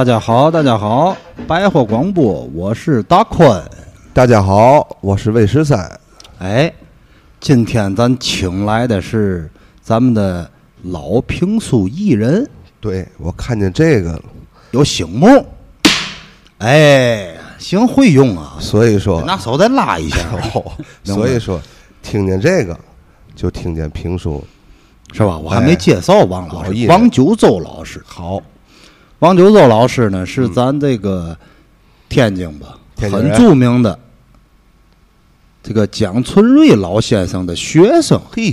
大家好，大家好，百货广播，我是大坤。大家好，我是魏十三。哎，今天咱请来的是咱们的老评书艺人，对我看见这个了，有醒目。哎，行会用啊，所以说，拿手再拉一下。哦，所以说，听见这个就听见评书，是吧？我还没介绍王老师，王九洲老师。好，王九洲老师呢，是咱这个天津吧，很著名的这个蒋存瑞老先生的学生。嘿，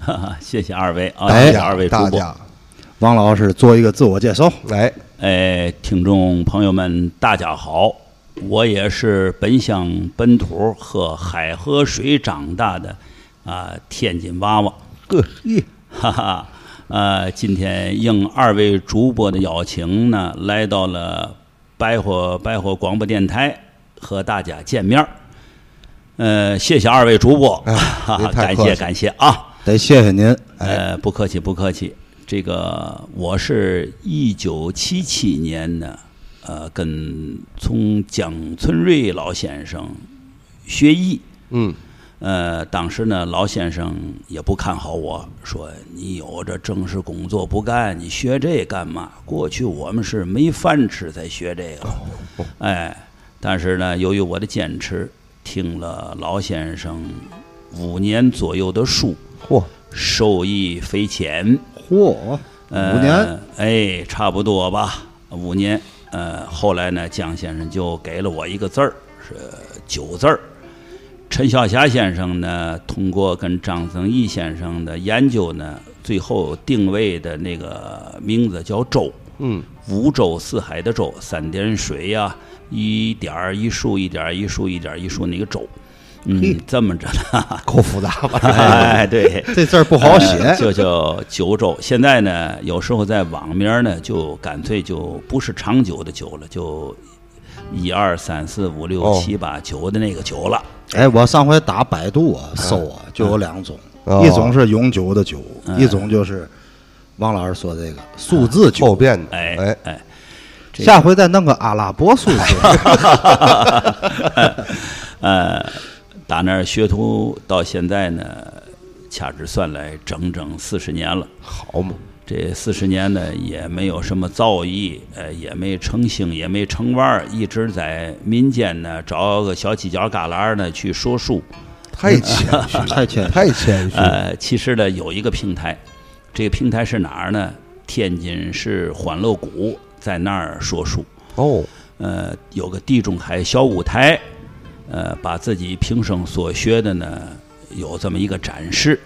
哈哈，谢谢二位啊，哎谢谢二位主播。大家，王老师做一个自我介绍。来，哎，听众朋友们，大家好，我也是本乡本土喝海河水长大的啊、天津娃娃，呵，哈哈。呃，今天应二位主播的邀请呢，来到了百货百货广播电台和大家见面儿呃，谢谢二位主播，哎哈哈，感谢感谢啊。得谢谢您。呃，不客气，不客气。这个我是一九七七年呢，呃，跟从蒋存瑞老先生学艺。嗯，呃，当时呢，老先生也不看好我，说你有这正式工作不干，你学这干嘛？过去我们是没饭吃才学这个，哎，但是呢，由于我的坚持，听了老先生五年左右的书，嚯，受益匪浅。嚯，呃五年，哎，差不多吧，五年。呃，后来呢，江先生就给了我一个字儿，是九字儿。陈晓霞先生呢，通过跟张增义先生的研究呢，最后定位的那个名字叫“周”，嗯，五洲四海的洲，三点水呀、一点儿一竖，一点儿一竖，一点儿一竖那个周，嗯，这么着呢，够复杂吧？哎，对，这字儿不好写。呃就叫九州。现在呢，有时候在网名呢，就干脆就不是长久的久了，就一二三四五六哦七八九的那个九了。哎，我上回打百度啊搜啊，就有两种，哦一种是永久的久，嗯一种就是王老师说这个数字九后。边的，哎哎，哎，下回再弄个阿拉伯数字。呃，打那儿学徒到现在呢，掐指算来整整四十年了。好嘛，这四十年呢，也没有什么造诣，呃，也没成星，也没成腕儿，一直在民间呢找个小犄角旮旯儿呢去说书。太谦虚，太谦虚太谦虚，呃，其实呢，有一个平台，这个平台是哪儿呢？天津市欢乐谷，在那儿说书。哦，呃，有个地中海小舞台，呃，把自己平生所学的呢，有这么一个展示。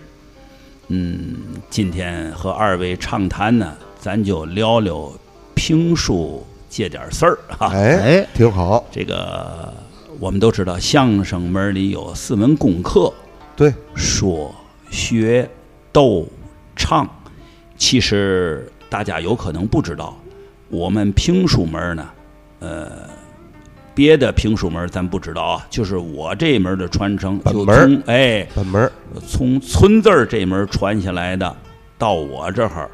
嗯，今天和二位畅谈呢，咱就聊聊评书这点事儿哈。哎哎，挺好，这个我们都知道，相声门里有四门功课，对，说、学、逗、唱。其实大家有可能不知道，我们评书门呢，呃，别的评书门咱不知道啊，就是我这门的传承，就本门儿从哎本门从村字儿这门传下来的，到我这儿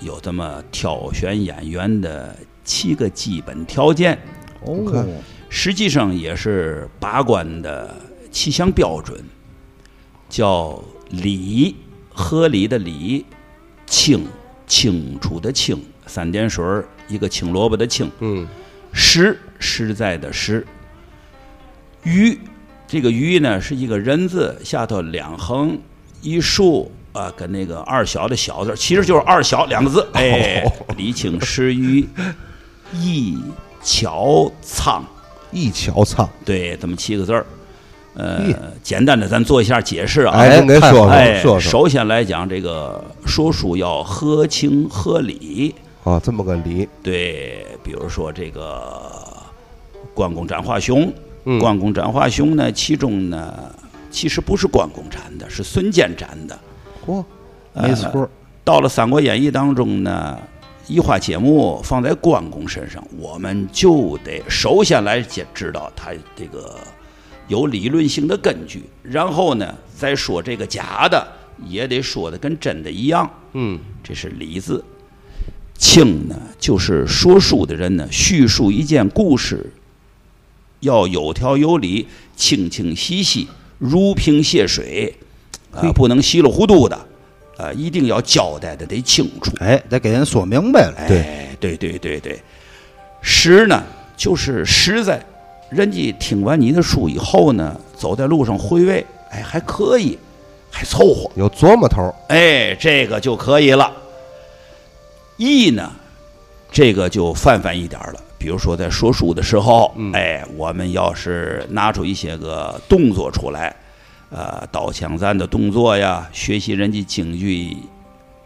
有这么挑选演员的七个基本条件。哦，实际上也是把关的七项标准，叫理，合理的理，清，清楚的清，三点水儿一个青萝卜的青，嗯，实，实在的实，余，这个余呢是一个人字下头两横一竖啊，跟那个二小的小字，其实就是二小两个字，哎，理清诗余，一桥仓。一桥仓，对，这么七个字儿。呃，简单的咱做一下解释啊。哎，您给说哎说说说，首先来讲，这个说书要合情合理。啊，这么个理，对，比如说这个关公斩华雄，嗯关公斩华雄呢，其中呢其实不是关公斩的，是孙坚斩的。嚯，没错儿，到了《三国演义》当中呢，移花接木放在关公身上，我们就得首先来解知道他这个有理论性的根据，然后呢再说这个假的，也得说的跟真的一样，嗯，这是理字。清呢，就是说书的人呢，叙述一件故事，要有条有理、清清晰晰、如瓶泻水，啊、不能稀里糊涂的，啊，一定要交代的得清楚。哎，得给人说明白了。哎，对对对对，实呢，就是实在，人家听完你的书以后呢，走在路上回味，哎，还可以，还凑合，有琢磨头儿，哎，这个就可以了。义呢，这个就泛泛一点了。比如说在说书的时候，哎，我们要是拿出一些个动作出来，呃，刀枪战的动作呀，学习人家京剧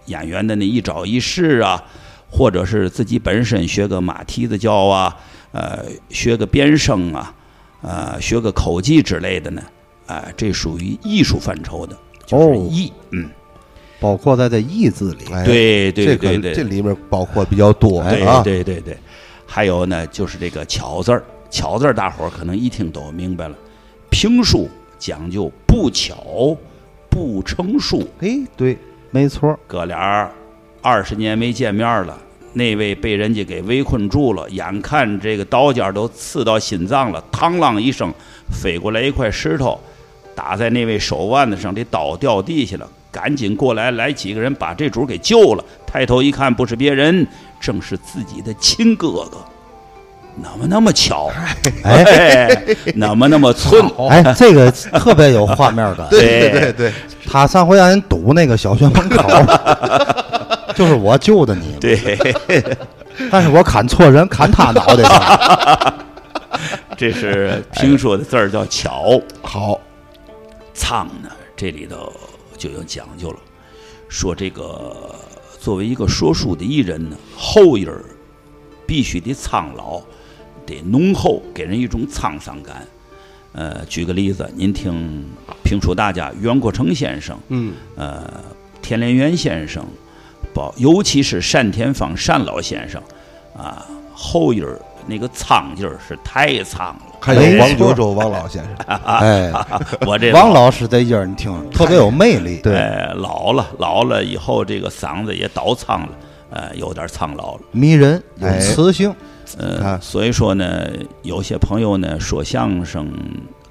演员的那一招一式啊，或者是自己本身学个马蹄子叫啊，呃，学个变声啊，呃，学个口技之类的呢，哎、这属于艺术范畴的，就是哦艺，嗯。包括在这“义”字里，哎，对对这对对个这里面包括比较多哎啊，对对对，还有呢，就是这个巧字儿，巧字儿，大伙儿可能一听都明白了。评书讲究不巧不成书，哎，对，没错。哥俩儿二十年没见面了，那位被人家给围困住了，眼看这个刀尖儿都刺到心脏了，嘡啷一声飞过来一块石头，打在那位手腕子上，这刀掉地下了。赶紧过来，来几个人把这主给救了。抬头一看，不是别人，正是自己的亲哥哥。那么那么巧，哎，那么那么寸，哎，这个特别有画面感。对对对对对，他上回让人堵那个小学门口，就是我救的你，对，但是我砍错人，砍他脑袋上。这是听说的字儿叫巧。好，苍呢，这里头就有讲究了，说这个作为一个说书的艺人呢，后音儿必须得苍老，得浓厚，给人一种沧桑感。呃，举个例子，您听评书大家袁国成先生，嗯，呃，田连元先生，包尤其是单田芳单老先生，啊，后音儿那个苍劲儿是太苍了。还有王九州王老先生，哎，我这王老师这音儿你听着特别有魅力。对哎，老了，老了以后这个嗓子也倒苍了，呃，有点苍老了，迷人有哎磁性。呃，啊所以说呢，有些朋友呢说相声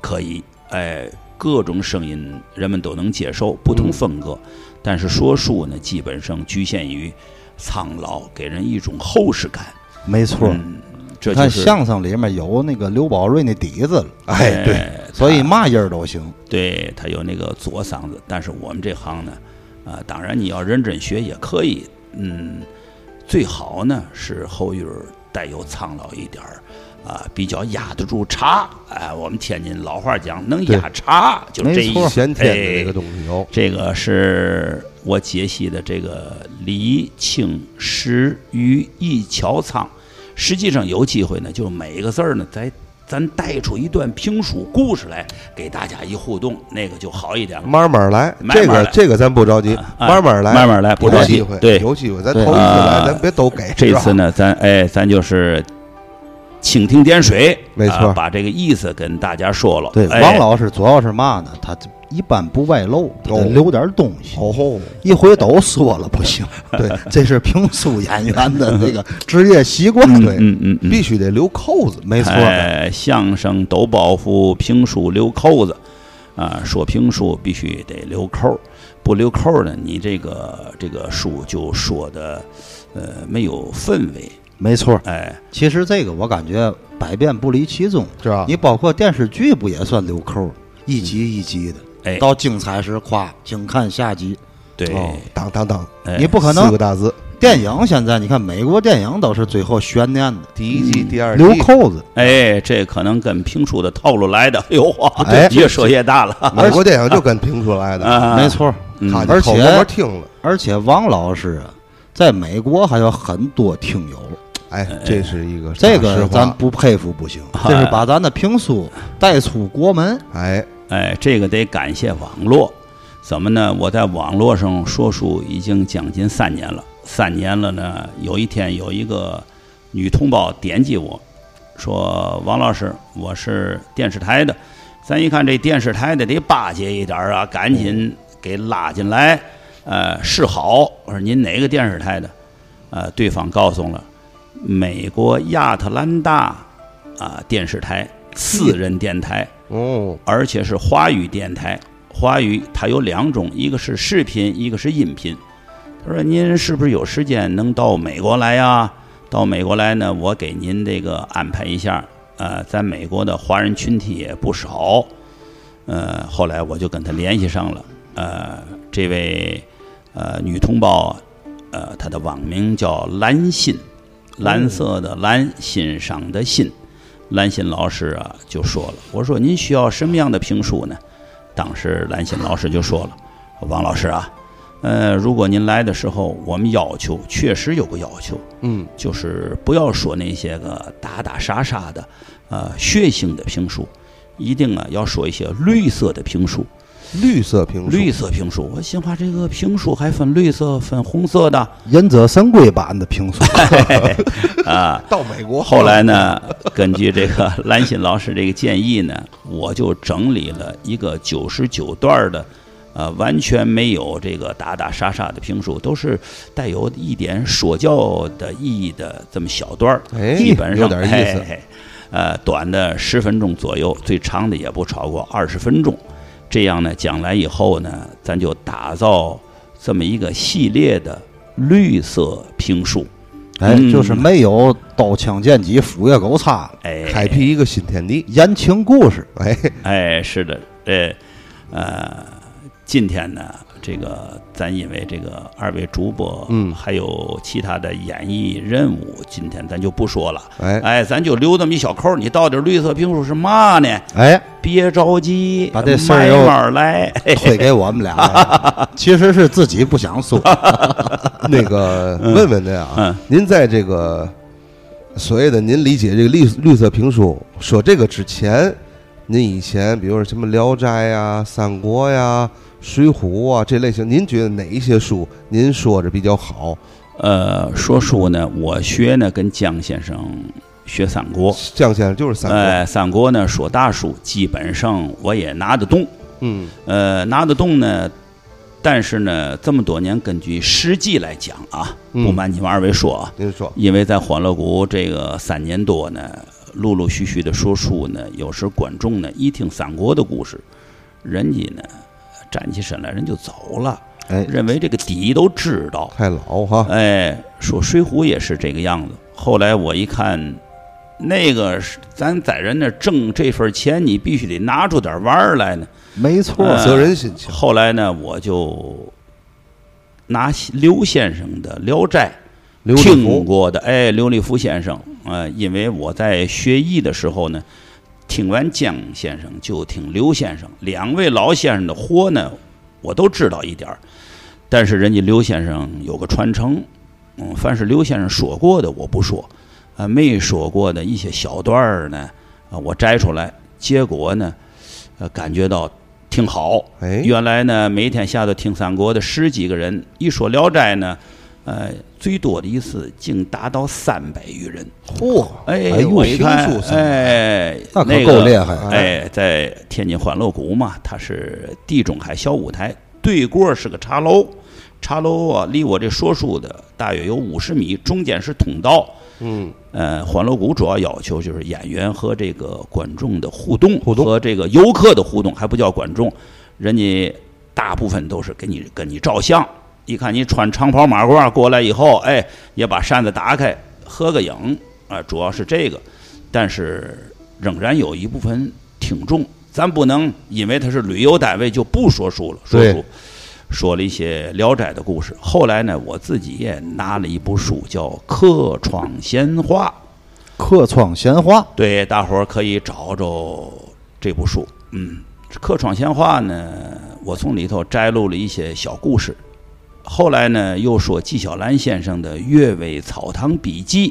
可以，哎，各种声音人们都能接受，不同风格，但是说书呢，基本上局限于苍老，给人一种厚实感。没错，嗯，这你看就是相声里面有那个刘宝瑞那底子了，哎，对，哎所以嘛音儿都行。对他有那个左嗓子，但是我们这行呢，啊、当然你要认真学也可以，嗯，最好呢是后韵儿带有苍老一点儿，啊、比较压得住茶。哎、我们天津老话讲，能压茶就这一先天这个东西有，这个是我解析的这个李清石于易乔苍。实际上有机会呢，就是每个字儿呢，咱咱带出一段评书故事来，给大家一互动，那个就好一点了。慢慢来，慢慢这个这个咱不着急，啊慢慢来，慢慢来不着急。对。有机会，咱对头一次啊。来，咱别都给，这次呢，咱哎，咱就是蜻蜓点水，没错。啊把这个意思跟大家说了。对，哎。王老师主要是嘛呢？他一般不外露，得哦留点东西。哦吼，一回都说了不行。对，这是评书演员的那个职业习惯。嗯对，嗯嗯嗯，必须得留扣子，没错。哎，相声抖包袱，评书留扣子，啊，说评书必须得留扣儿，不留扣儿呢，你这个这个书就说的，呃，没有氛围。没错。哎，其实这个我感觉百变不离其宗。是吧？你包括电视剧不也算留扣儿？一集一集的，哎，到精彩时夸，请看下集。对，哦，当当当，哎。你不可能。四能个大字，电影现在你看美国电影都是最后悬念的，第一季、第二季。留扣子。哎，这可能跟评书的套路来的。哎呦 越说越大了。美国电影就跟评书来的，啊，没错。嗯。而且而且王老师啊，在美国还有很多听友，哎，这是一个这个咱不佩服不行，这是把咱的评书带出国门。哎，哎，这个得感谢网络。怎么呢？我在网络上说书已经将近三年了，三年了呢。有一天有一个女同胞点击我，说：“王老师，我是电视台的。”咱一看这电视台的得巴结一点啊，赶紧给拉进来，呃，示好。我说您哪个电视台的？呃，对方告诉了美国亚特兰大啊电视台私人电台，哦，而且是华语电台。华语它有两种，一个是视频，一个是音频。他说：“您是不是有时间能到美国来呀？到美国来呢，我给您这个安排一下。呃，在美国的华人群体也不少。呃，后来我就跟他联系上了。呃，这位呃女同胞，呃，她的网名叫蓝心，蓝色的蓝，欣赏的欣。蓝心老师啊，就说了，我说您需要什么样的评书呢？当时兰心老师就说了，王老师啊，呃，如果您来的时候，我们要求确实有个要求，嗯，就是不要说那些个打打杀杀的，呃，血腥的评书，一定啊要说一些绿色的评书。绿色评书，绿色评书，我心话这个评书还分绿色、分红色的。忍者神龟版的评书，啊。到美国。后来呢，根据这个兰心老师这个建议呢，我就整理了一个九十九段的，呃，完全没有这个打打杀杀的评书，都是带有一点说教的意义的这么小段儿，哎基本上有点意思。嘿嘿呃，短的十分钟左右，最长的也不超过二十分钟。这样呢，将来以后呢，咱就打造这么一个系列的绿色评书。哎，嗯就是没有刀枪剑戟斧钺钩叉，哎，开辟一个新天地。言情故事，哎，哎，是的，呃，呃，今天呢，这个咱因为这个二位主播，嗯。还有其他的演艺任务，今天咱就不说了。哎，哎，咱就留这么一小扣儿，你到底绿色评书是嘛呢？哎，别着急，把这事儿慢慢来。推给我们俩。来，其实是自己不想说，那个问问您啊嗯，您在这个所谓的您理解这个绿绿色评书说这个之前，您以前比如说什么《聊斋》呀、《三国》呀、《水浒》啊这类型，您觉得哪一些书您说着比较好？呃，说书呢，我学呢跟江先生学三国。江先生就是三国，呃，三国呢说大书，基本上我也拿得动。嗯呃，拿得动呢，但是呢，这么多年根据实际来讲啊，嗯不瞒你们二位说啊，您说，因为在欢乐谷这个三年多呢，陆陆续续的说书呢，有时观众呢一听三国的故事，人家呢站起身来人就走了，哎，认为这个底都知道。太老哈，哎，说《水浒》也是这个样子。后来我一看，那个是咱在人那挣这份钱，你必须得拿出点玩儿来呢。没错，呃责任心强，后来呢，我就拿刘先生的《聊斋听福过的，哎，刘立福先生，呃，因为我在学艺的时候呢，听完江先生就听刘先生，两位老先生的活呢，我都知道一点儿，但是人家刘先生有个传承，嗯，凡是刘先生说过的我不说，啊，没说过的一些小段儿呢，啊，我摘出来，结果呢，呃，感觉到挺好。哎，原来呢，每天下头听三国的十几个人，一说《聊斋》呢，呃，最多的一次竟达到三百余人。嚯，哎，我一看哎，那可个够厉害哎，在天津欢乐谷嘛，它是地中海小舞台，对过是个茶楼，茶楼啊，离我这说书的大约有五十米，中间是通道。嗯，呃，欢乐谷主要要求就是演员和这个观众的互动，互动和这个游客的互动，还不叫观众，人家大部分都是给你跟你照相。一看你穿长袍马褂过来以后，哎，也把扇子打开合个影啊、主要是这个。但是仍然有一部分听众，咱不能因为他是旅游单位就不说书了，说书。说了一些《聊斋》的故事。后来呢，我自己也拿了一部书，叫《客窗闲话》。客窗闲话，对，大伙儿可以找找这部书。嗯，《客窗闲话》呢，我从里头摘录了一些小故事。后来呢，又说纪晓岚先生的《阅微草堂笔记》，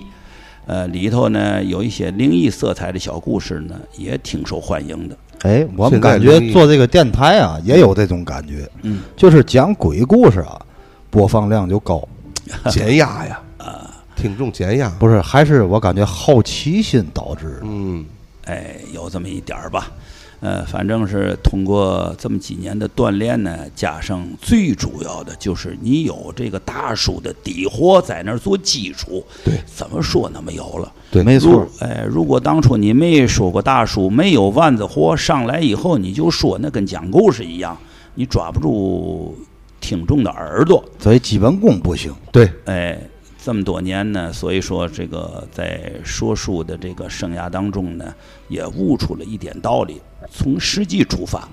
呃，里头呢有一些灵异色彩的小故事呢，也挺受欢迎的。哎，我们感觉做这个电台啊，也有这种感觉，嗯，就是讲鬼故事啊，播放量就高，减压呀，啊听众减压，不是，还是我感觉好奇心导致的。嗯，哎，有这么一点儿吧。呃，反正是通过这么几年的锻炼呢，加上最主要的就是你有这个大叔的底货在那儿做基础，对，怎么说呢？没有了。对没错如，哎，如果当初你没说过大叔，没有万子货上来以后，你就说那跟讲故事一样，你抓不住听众的耳朵。所以基本功不行。对，哎，这么多年呢，所以说这个在说书的这个生涯当中呢，也悟出了一点道理，从实际出发，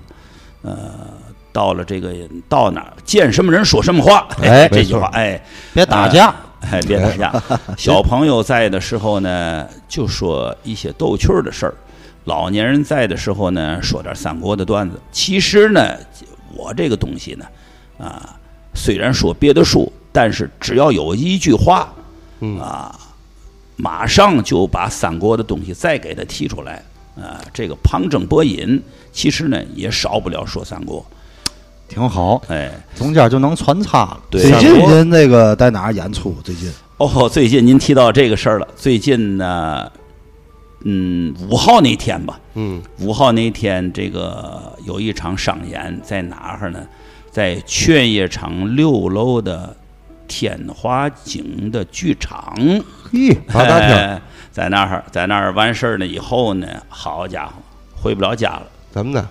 呃，到了这个到哪儿见什么人说什么话，哎这句话，哎，别打架，哎，别打架。小朋友在的时候呢，就说一些逗趣儿的事儿；老年人在的时候呢，说点三国的段子。其实呢，我这个东西呢，啊，虽然说别的书，但是只要有一句话，嗯啊，马上就把三国的东西再给他提出来。啊，这个旁征博引，其实呢也少不了说三国。挺好，哎，中间就能穿插了。对最近您那个在哪儿演出？最近哦，最近您提到这个事儿了。最近呢，嗯，五号那天吧，嗯，五号那天这个有一场商演，在哪儿呢？在劝业场六楼的天华景的剧场。嘿，八大厅哎在那儿，在那儿完事儿了以后呢，好家伙，回不了家了，怎么的？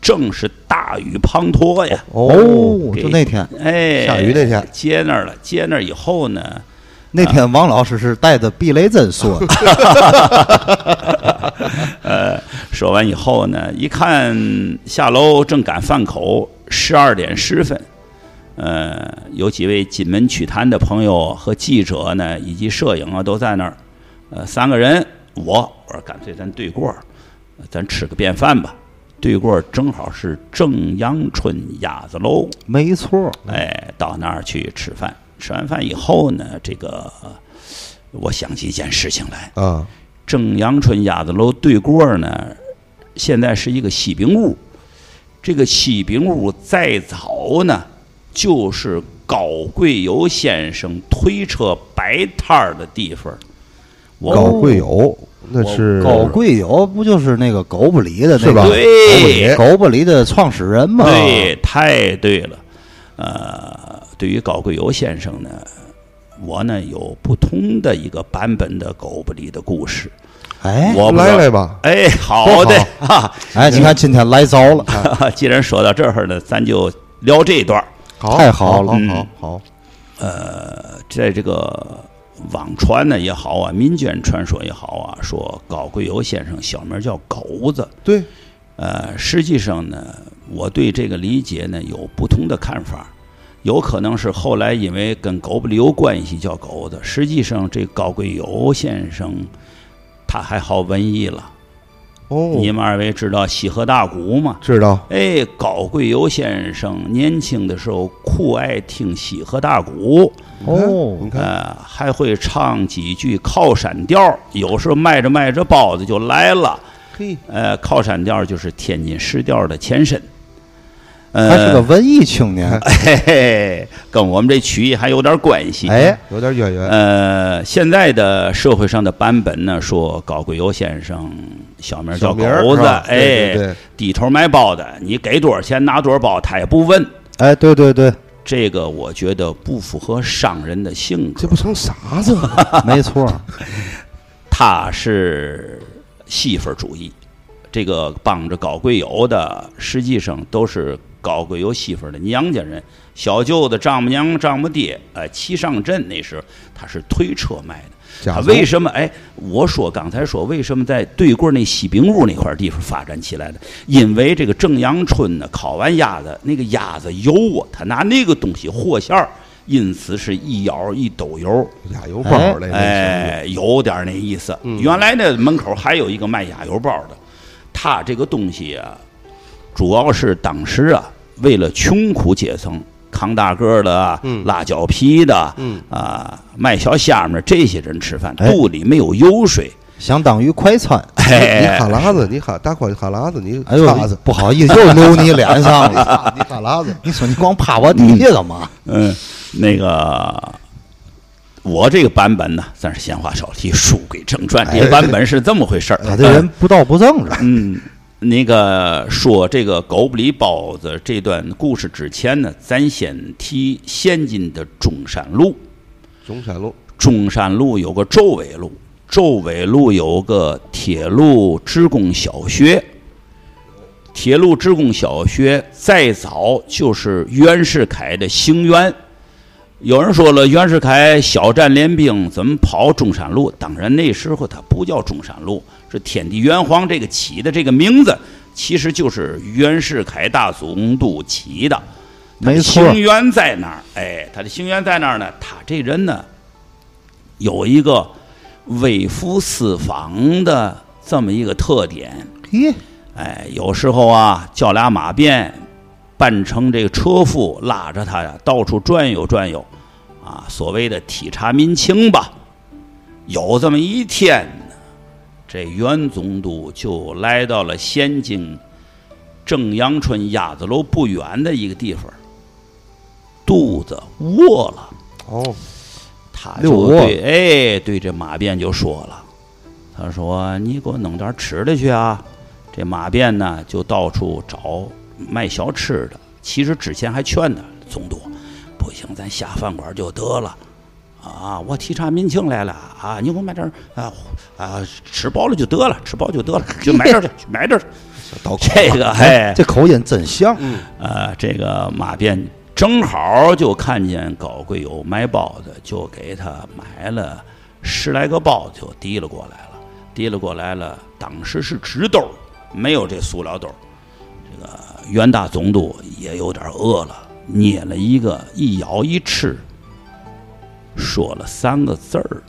正是大雨滂沱呀。哦，就那天，哎，下雨那天接那儿了，接那儿以后呢，那天王老师是带着避雷针说的，呃，说完以后呢，一看下楼正赶饭口，十二点十分，呃，有几位金门曲坛的朋友和记者呢，以及摄影啊都在那儿，呃，三个人，我我说干脆咱对过儿，咱吃个便饭吧。对过儿正好是正阳春鸭子楼，没错，哎，到那儿去吃饭。吃完饭以后呢，这个我想起一件事情来。啊，正阳春鸭子楼对过儿呢，现在是一个西饼屋。这个西饼屋再早呢，就是高贵友先生推车摆摊儿的地方。我高贵友那是高贵友不就是那个狗不理的那是吧个对狗不理的创始人吗？对，太对了。呃，对于高贵友先生呢，我呢有不同的一个版本的狗不理的故事。哎我来来吧，哎，好的啊。哎，你看今天来早了，既然说到这儿呢，咱就聊这一段太好了好嗯好好，呃，在这个网传呢也好啊，民间传说也好啊，说高贵友先生小名叫狗子。对，呃，实际上呢，我对这个理解呢有不同的看法。有可能是后来因为跟狗不理有关系叫狗子，实际上这高贵友先生他还好文艺了。哦，你们二位知道西河大鼓吗？知道，哎，高贵友先生年轻的时候酷爱听西河大鼓，哦你看，呃，还会唱几句靠山调，有时候卖着卖着包子就来了。嘿，呃，靠山调就是天津市调的前身。呃，还是个文艺青年。跟我们这曲艺还有点关系。哎，有点渊源，呃，现在的社会上的版本呢，说高贵友先生小名叫狗子，哎，对对对低头卖包的，你给多少钱拿多少包，他也不问。哎，对对对，这个我觉得不符合商人的性格这，不成傻子吗？没错，他是媳妇儿主义。这个帮着高贵友的，实际上都是高贵有媳妇儿的娘家人，小舅子、丈母娘、丈母爹，哎，齐上阵那时候他是推车卖的。他为什么？哎，我说刚才说为什么在对过那西饼屋那块地方发展起来的？因为这个正阳春呢，烤完鸭子，那个鸭子油啊，他拿那个东西和馅儿，因此是一舀一兜油。压油包嘞，哎，有点那意思。原来那，门口还有一个卖鸭油包的，他这个东西啊，主要是当时啊，为了穷苦阶层。扛大个儿的啊，嗯拉脚皮的，嗯啊，卖小虾米这些人吃饭，哎肚里没有油水，相当于快餐。你哎，哈喇子，你哈大宽哈喇子，你哎呦不好意思，又扭 你脸上了。你哈喇子，你说你光趴我底下干嘛？嗯，那个我这个版本呢，咱是闲话少提，书归正传，这个版本是这么回事儿。他这人不道不正着。嗯，那个说这个狗不理包子这段故事之前呢，咱先提现今的中山路。中山路，中山路有个周纬路，周纬路有个铁路职工小学。铁路职工小学再早就是袁世凯的行辕。有人说了，袁世凯小站练兵怎么跑中山路？当然那时候他不叫中山路，是天地元皇这个起的这个名字，其实就是袁世凯大总督起的。没错行辕在哪儿，哎，他的行辕在哪儿呢。他这人呢，有一个微服私访的这么一个特点。咦，哎，有时候啊，叫俩马便，扮成这个车夫，拉着他呀，到处转悠转悠，啊，所谓的体察民情吧。有这么一天呢，这袁总督就来到了仙京正阳春鸭子楼不远的一个地方，肚子饿了。哦，他就对哎对这马便就说了，他说你给我弄点吃的去啊。这马便呢就到处找卖小吃的，其实之前还劝他总督，不行，咱下饭馆就得了。啊，我体察民情来了啊！你给我买点儿啊啊，吃饱了就得了，吃饱就得了，就买点儿去，买点儿这个哎，这口音真像。呃，这个马便正好就看见高贵友卖包子，就给他买了十来个包子，就提了过来了。提了过来了，当时是纸兜儿，没有这塑料兜儿。这个袁大总督也有点饿了，捏了一个，一咬一吃，说了三个字儿：“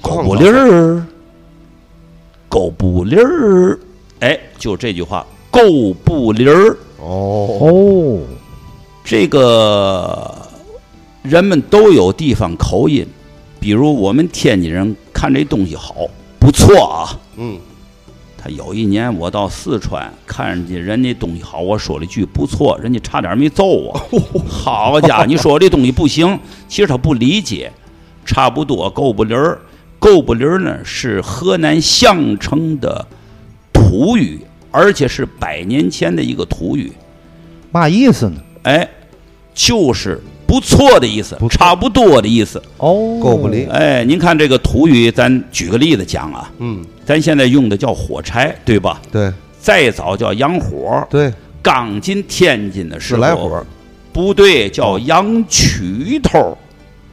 狗不理儿，狗不理儿。”哎，就这句话，“狗不理儿”。哦，哦，这个人们都有地方口音，比如我们天津人看这东西好，不错啊。嗯，他有一年我到四川，看见人家东西好，我说了一句不错，人家差点没揍我。好家伙，你说我这东西不行，其实他不理解，差不多够不离儿。够不离儿呢是河南项城的土语，而且是百年前的一个土语。嘛意思呢？哎，就是不错的意思不，差不多的意思。哦，够不离哎，您看这个土语，咱举个例子讲啊，嗯，咱现在用的叫火柴，对吧？对再早叫洋火，对，刚进天津的时候，自来火，不对，叫洋曲头。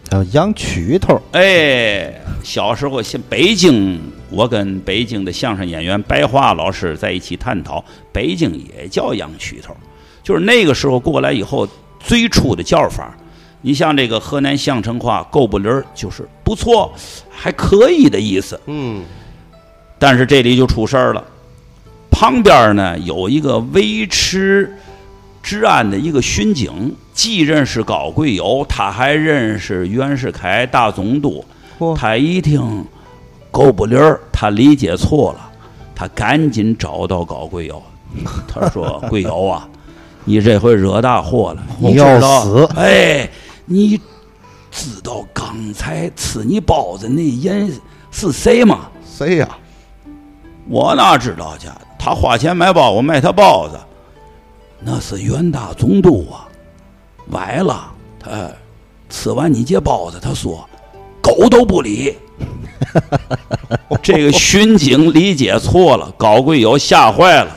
叫洋曲头。哎，小时候像北京，我跟北京的相声演员白桦老师在一起探讨，北京也叫洋曲头，就是那个时候过来以后最初的叫法。你像这个河南项城话“够不离儿”，就是不错，还可以的意思。嗯，但是这里就出事儿了，旁边呢有一个维持治安的一个巡警，既认识高贵友，他还认识袁世凯大总督。嚯他一听够不离儿，他理解错了，他赶紧找到高贵友，他说：“ 贵友啊，你这回惹大祸了，你要死哎，你知道刚才吃你包子那人是谁吗？”谁呀？我哪知道去？他花钱买包，我卖他包子，那是袁大总督啊！崴了，他吃完你这包子，他说狗都不理。这个巡警理解错了，高贵友吓坏了，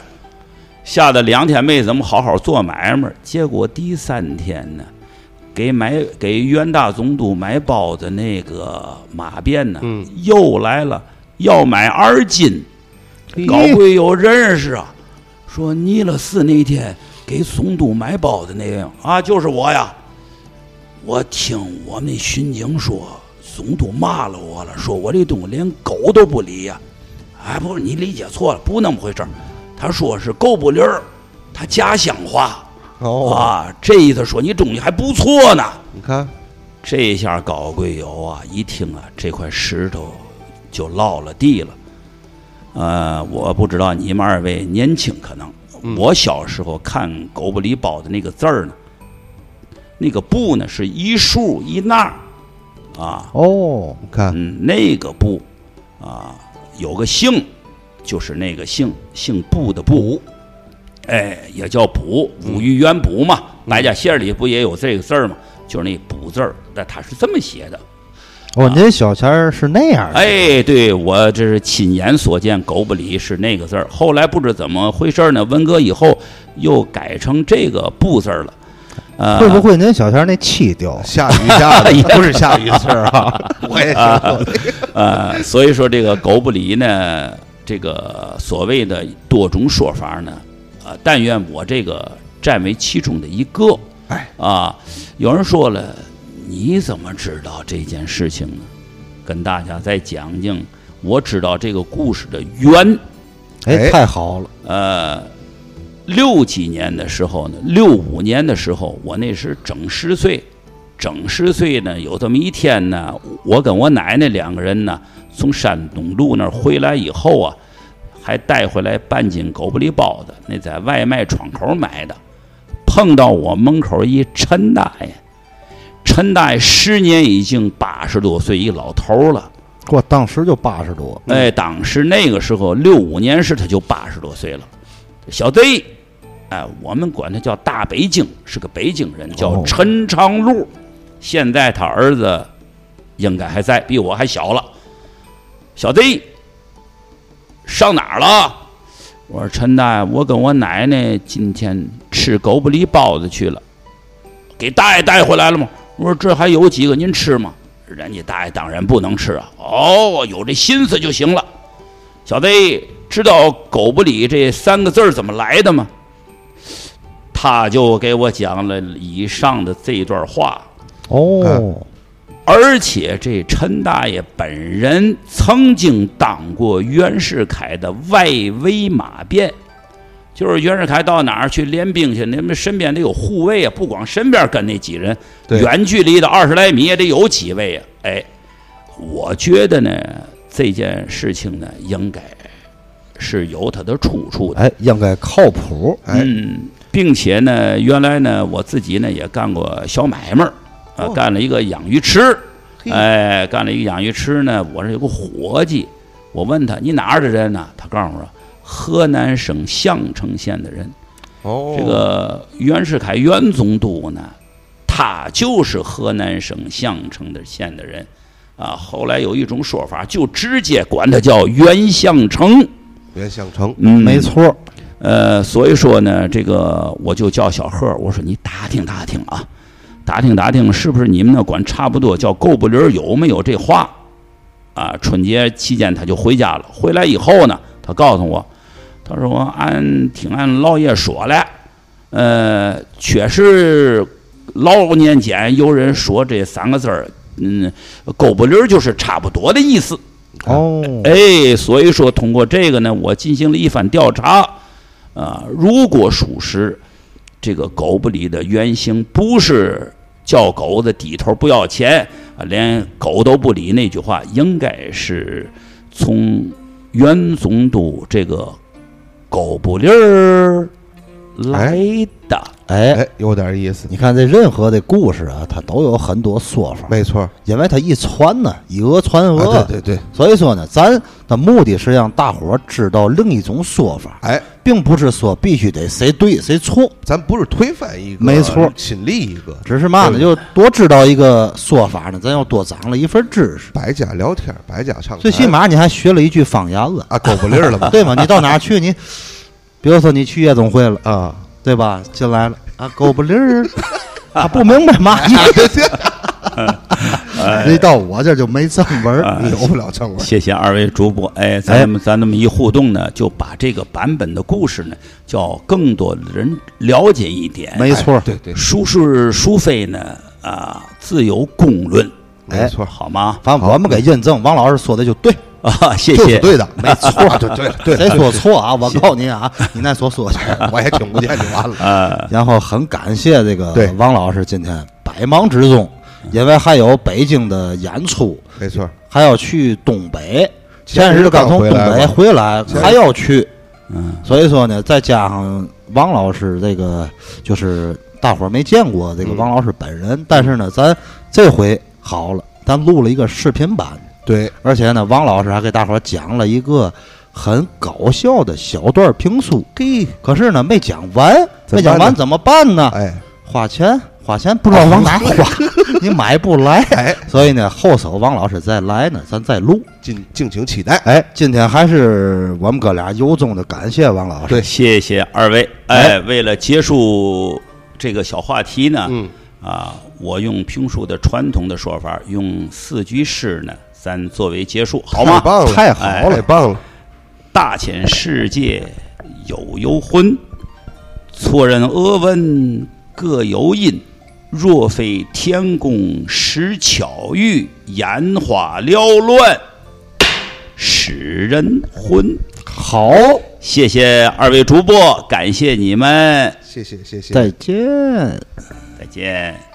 吓得两天没怎么好好做买卖。结果第三天呢，给买给袁大总督买包子那个马鞭呢，嗯。又来了，要买二斤。高贵友认识啊，说尼勒寺那天给总督买包子那个啊，就是我呀。我听我们巡警说，总督骂了我了，说我这东西连狗都不理呀、哎，不是你理解错了，不那么回事儿。他说是狗不理儿，他家乡话、哦，啊，这意思说你东西还不错呢。你看，这下高贵友啊，一听啊，这块石头就落了地了。呃，我不知道你们二位年轻可能，我小时候看狗不理包的那个字儿呢，那个布呢是一竖一捺啊，哦，你看，嗯，那个布啊有个姓，就是那个姓姓布的卜，哎，也叫卜，卜于元卜嘛。百家姓里不也有这个字儿吗？就是那卜字儿，那他是这么写的。哦，您小钱儿是那样的，哎，对我这是亲眼所见，狗不理是那个字儿。后来不知怎么回事呢，文革以后又改成这个不字儿了。呃，会不会您小钱儿那气掉？下雨下的不是下雨字儿啊，我也听过。呃，所以说这个狗不理呢，这个所谓的多种说法呢，啊，但愿我这个占为其中的一个。哎，啊，有人说了，你怎么知道这件事情呢？跟大家再讲讲，我知道这个故事的缘。哎，哎太好了，呃，六几年的时候呢，六五年的时候，我那时整十岁，整十岁呢，有这么一天呢，我跟我奶奶两个人呢，从山东路那儿回来以后啊，还带回来半斤狗不理包子，那在外卖窗口买的，碰到我门口一陈大爷，陈大爷时年已经八十多岁，一老头儿了。我当时就八十多，哎，当时那个时候六五年时他就八十多岁了，小贼，哎，我们管他叫大北京，是个北京人，叫哦陈长禄。现在他儿子应该还在，比我还小了。小贼，上哪儿了？我说陈大爷，我跟我奶奶今天吃狗不理包子去了，给大爷带回来了吗？我说这还有几个，您吃吗？人家大爷当然不能吃啊！哦，有这心思就行了。小子，知道“狗不理”这三个字儿怎么来的吗？他就给我讲了以上的这段话，哦，而且这陈大爷本人曾经当过袁世凯的外围马便，就是袁世凯到哪儿去练兵去，你们身边得有护卫啊，不光身边跟那几人，对远距离的二十来米也得有几位啊。哎，我觉得呢，这件事情呢，应该是有它的出处的。哎，应该靠谱，哎，嗯，并且呢，原来呢，我自己呢也干过小买卖儿，干了一个养鱼池，哎，干了一个养鱼池呢。我这有个伙计，我问他你哪儿的人呢？他告诉我，河南省项城县的人。哦，这个袁世凯袁总督呢，他就是河南省项城的县的人，啊，后来有一种说法，就直接管他叫袁相城。袁相城，嗯，没错，呃，所以说呢，这个我就叫小贺，我说你打听打听啊，打听打听，是不是你们那管差不多叫狗不理儿有没有这话？啊，春节期间他就回家了，回来以后呢，他告诉我，他说俺听俺老爷说了，呃，确实老年间有人说这三个字儿，嗯，狗不理儿就是差不多的意思。哦，哎，所以说通过这个呢，我进行了一番调查，啊，如果属实，这个狗不理的原型不是叫狗子低头不要钱啊，连狗都不理那句话，应该是从袁总督这个狗不理儿来的。哎，有点意思，你看这任何的故事啊，它都有很多说法，没错，因为它一传呢，以讹传讹，啊，对对对，所以说呢，咱的目的是让大伙儿知道另一种说法，哎，并不是说必须得谁对谁错，咱不是推翻一个，没错。亲历一个，只是嘛呢，就多知道一个说法呢，咱又多长了一份知识。百家聊天，百家唱，最起码你还学了一句方言了，啊，狗不理了吧？对吗？你到哪去？你比如说你去夜总会了，啊，对吧？进来了啊，狗不理儿，啊，不明白嘛意思。一到我这儿就没正文儿，有不了正文，谢谢二位主播，哎，咱们咱那么一互动呢，就把这个版本的故事呢，叫更多的人了解一点。没错哎，对对，孰是孰非呢？啊，自有公论，没错，好吗？反正我们给印证，王老师说的就对，啊，谢谢。就是对的，没错，就对了，对谁，说错啊？我告诉你啊，你那所说去。我也听不见就完了，啊，然后很感谢这个对。王老师今天百忙之中，因为还有北京的演出，没错，还要去东北，前日刚从东北回来还要去，嗯，所以说呢，再加上王老师这个，就是大伙儿没见过这个嗯。王老师本人，但是呢，咱这回好了，咱录了一个视频版，对，而且呢，王老师还给大伙儿讲了一个很搞笑的小段评书，嘿，可是呢没讲完，没讲完怎么办呢？哎，花钱花钱不知道往哪花，你买不来，哎所以呢后手王老师再来呢，咱再录。敬敬请期待。哎，今天还是我们哥俩由衷的感谢王老师。对谢谢二位。哎，为了结束这个小话题呢，嗯，啊，我用评书的传统的说法，用四句诗呢，咱作为结束，好吗？太棒了，太好哎了太棒了。大千世界有幽魂，错认俄文各有因。若非天公施巧遇，眼花缭乱，使人昏。好，谢谢二位主播，感谢你们，谢谢谢谢。再见。再见。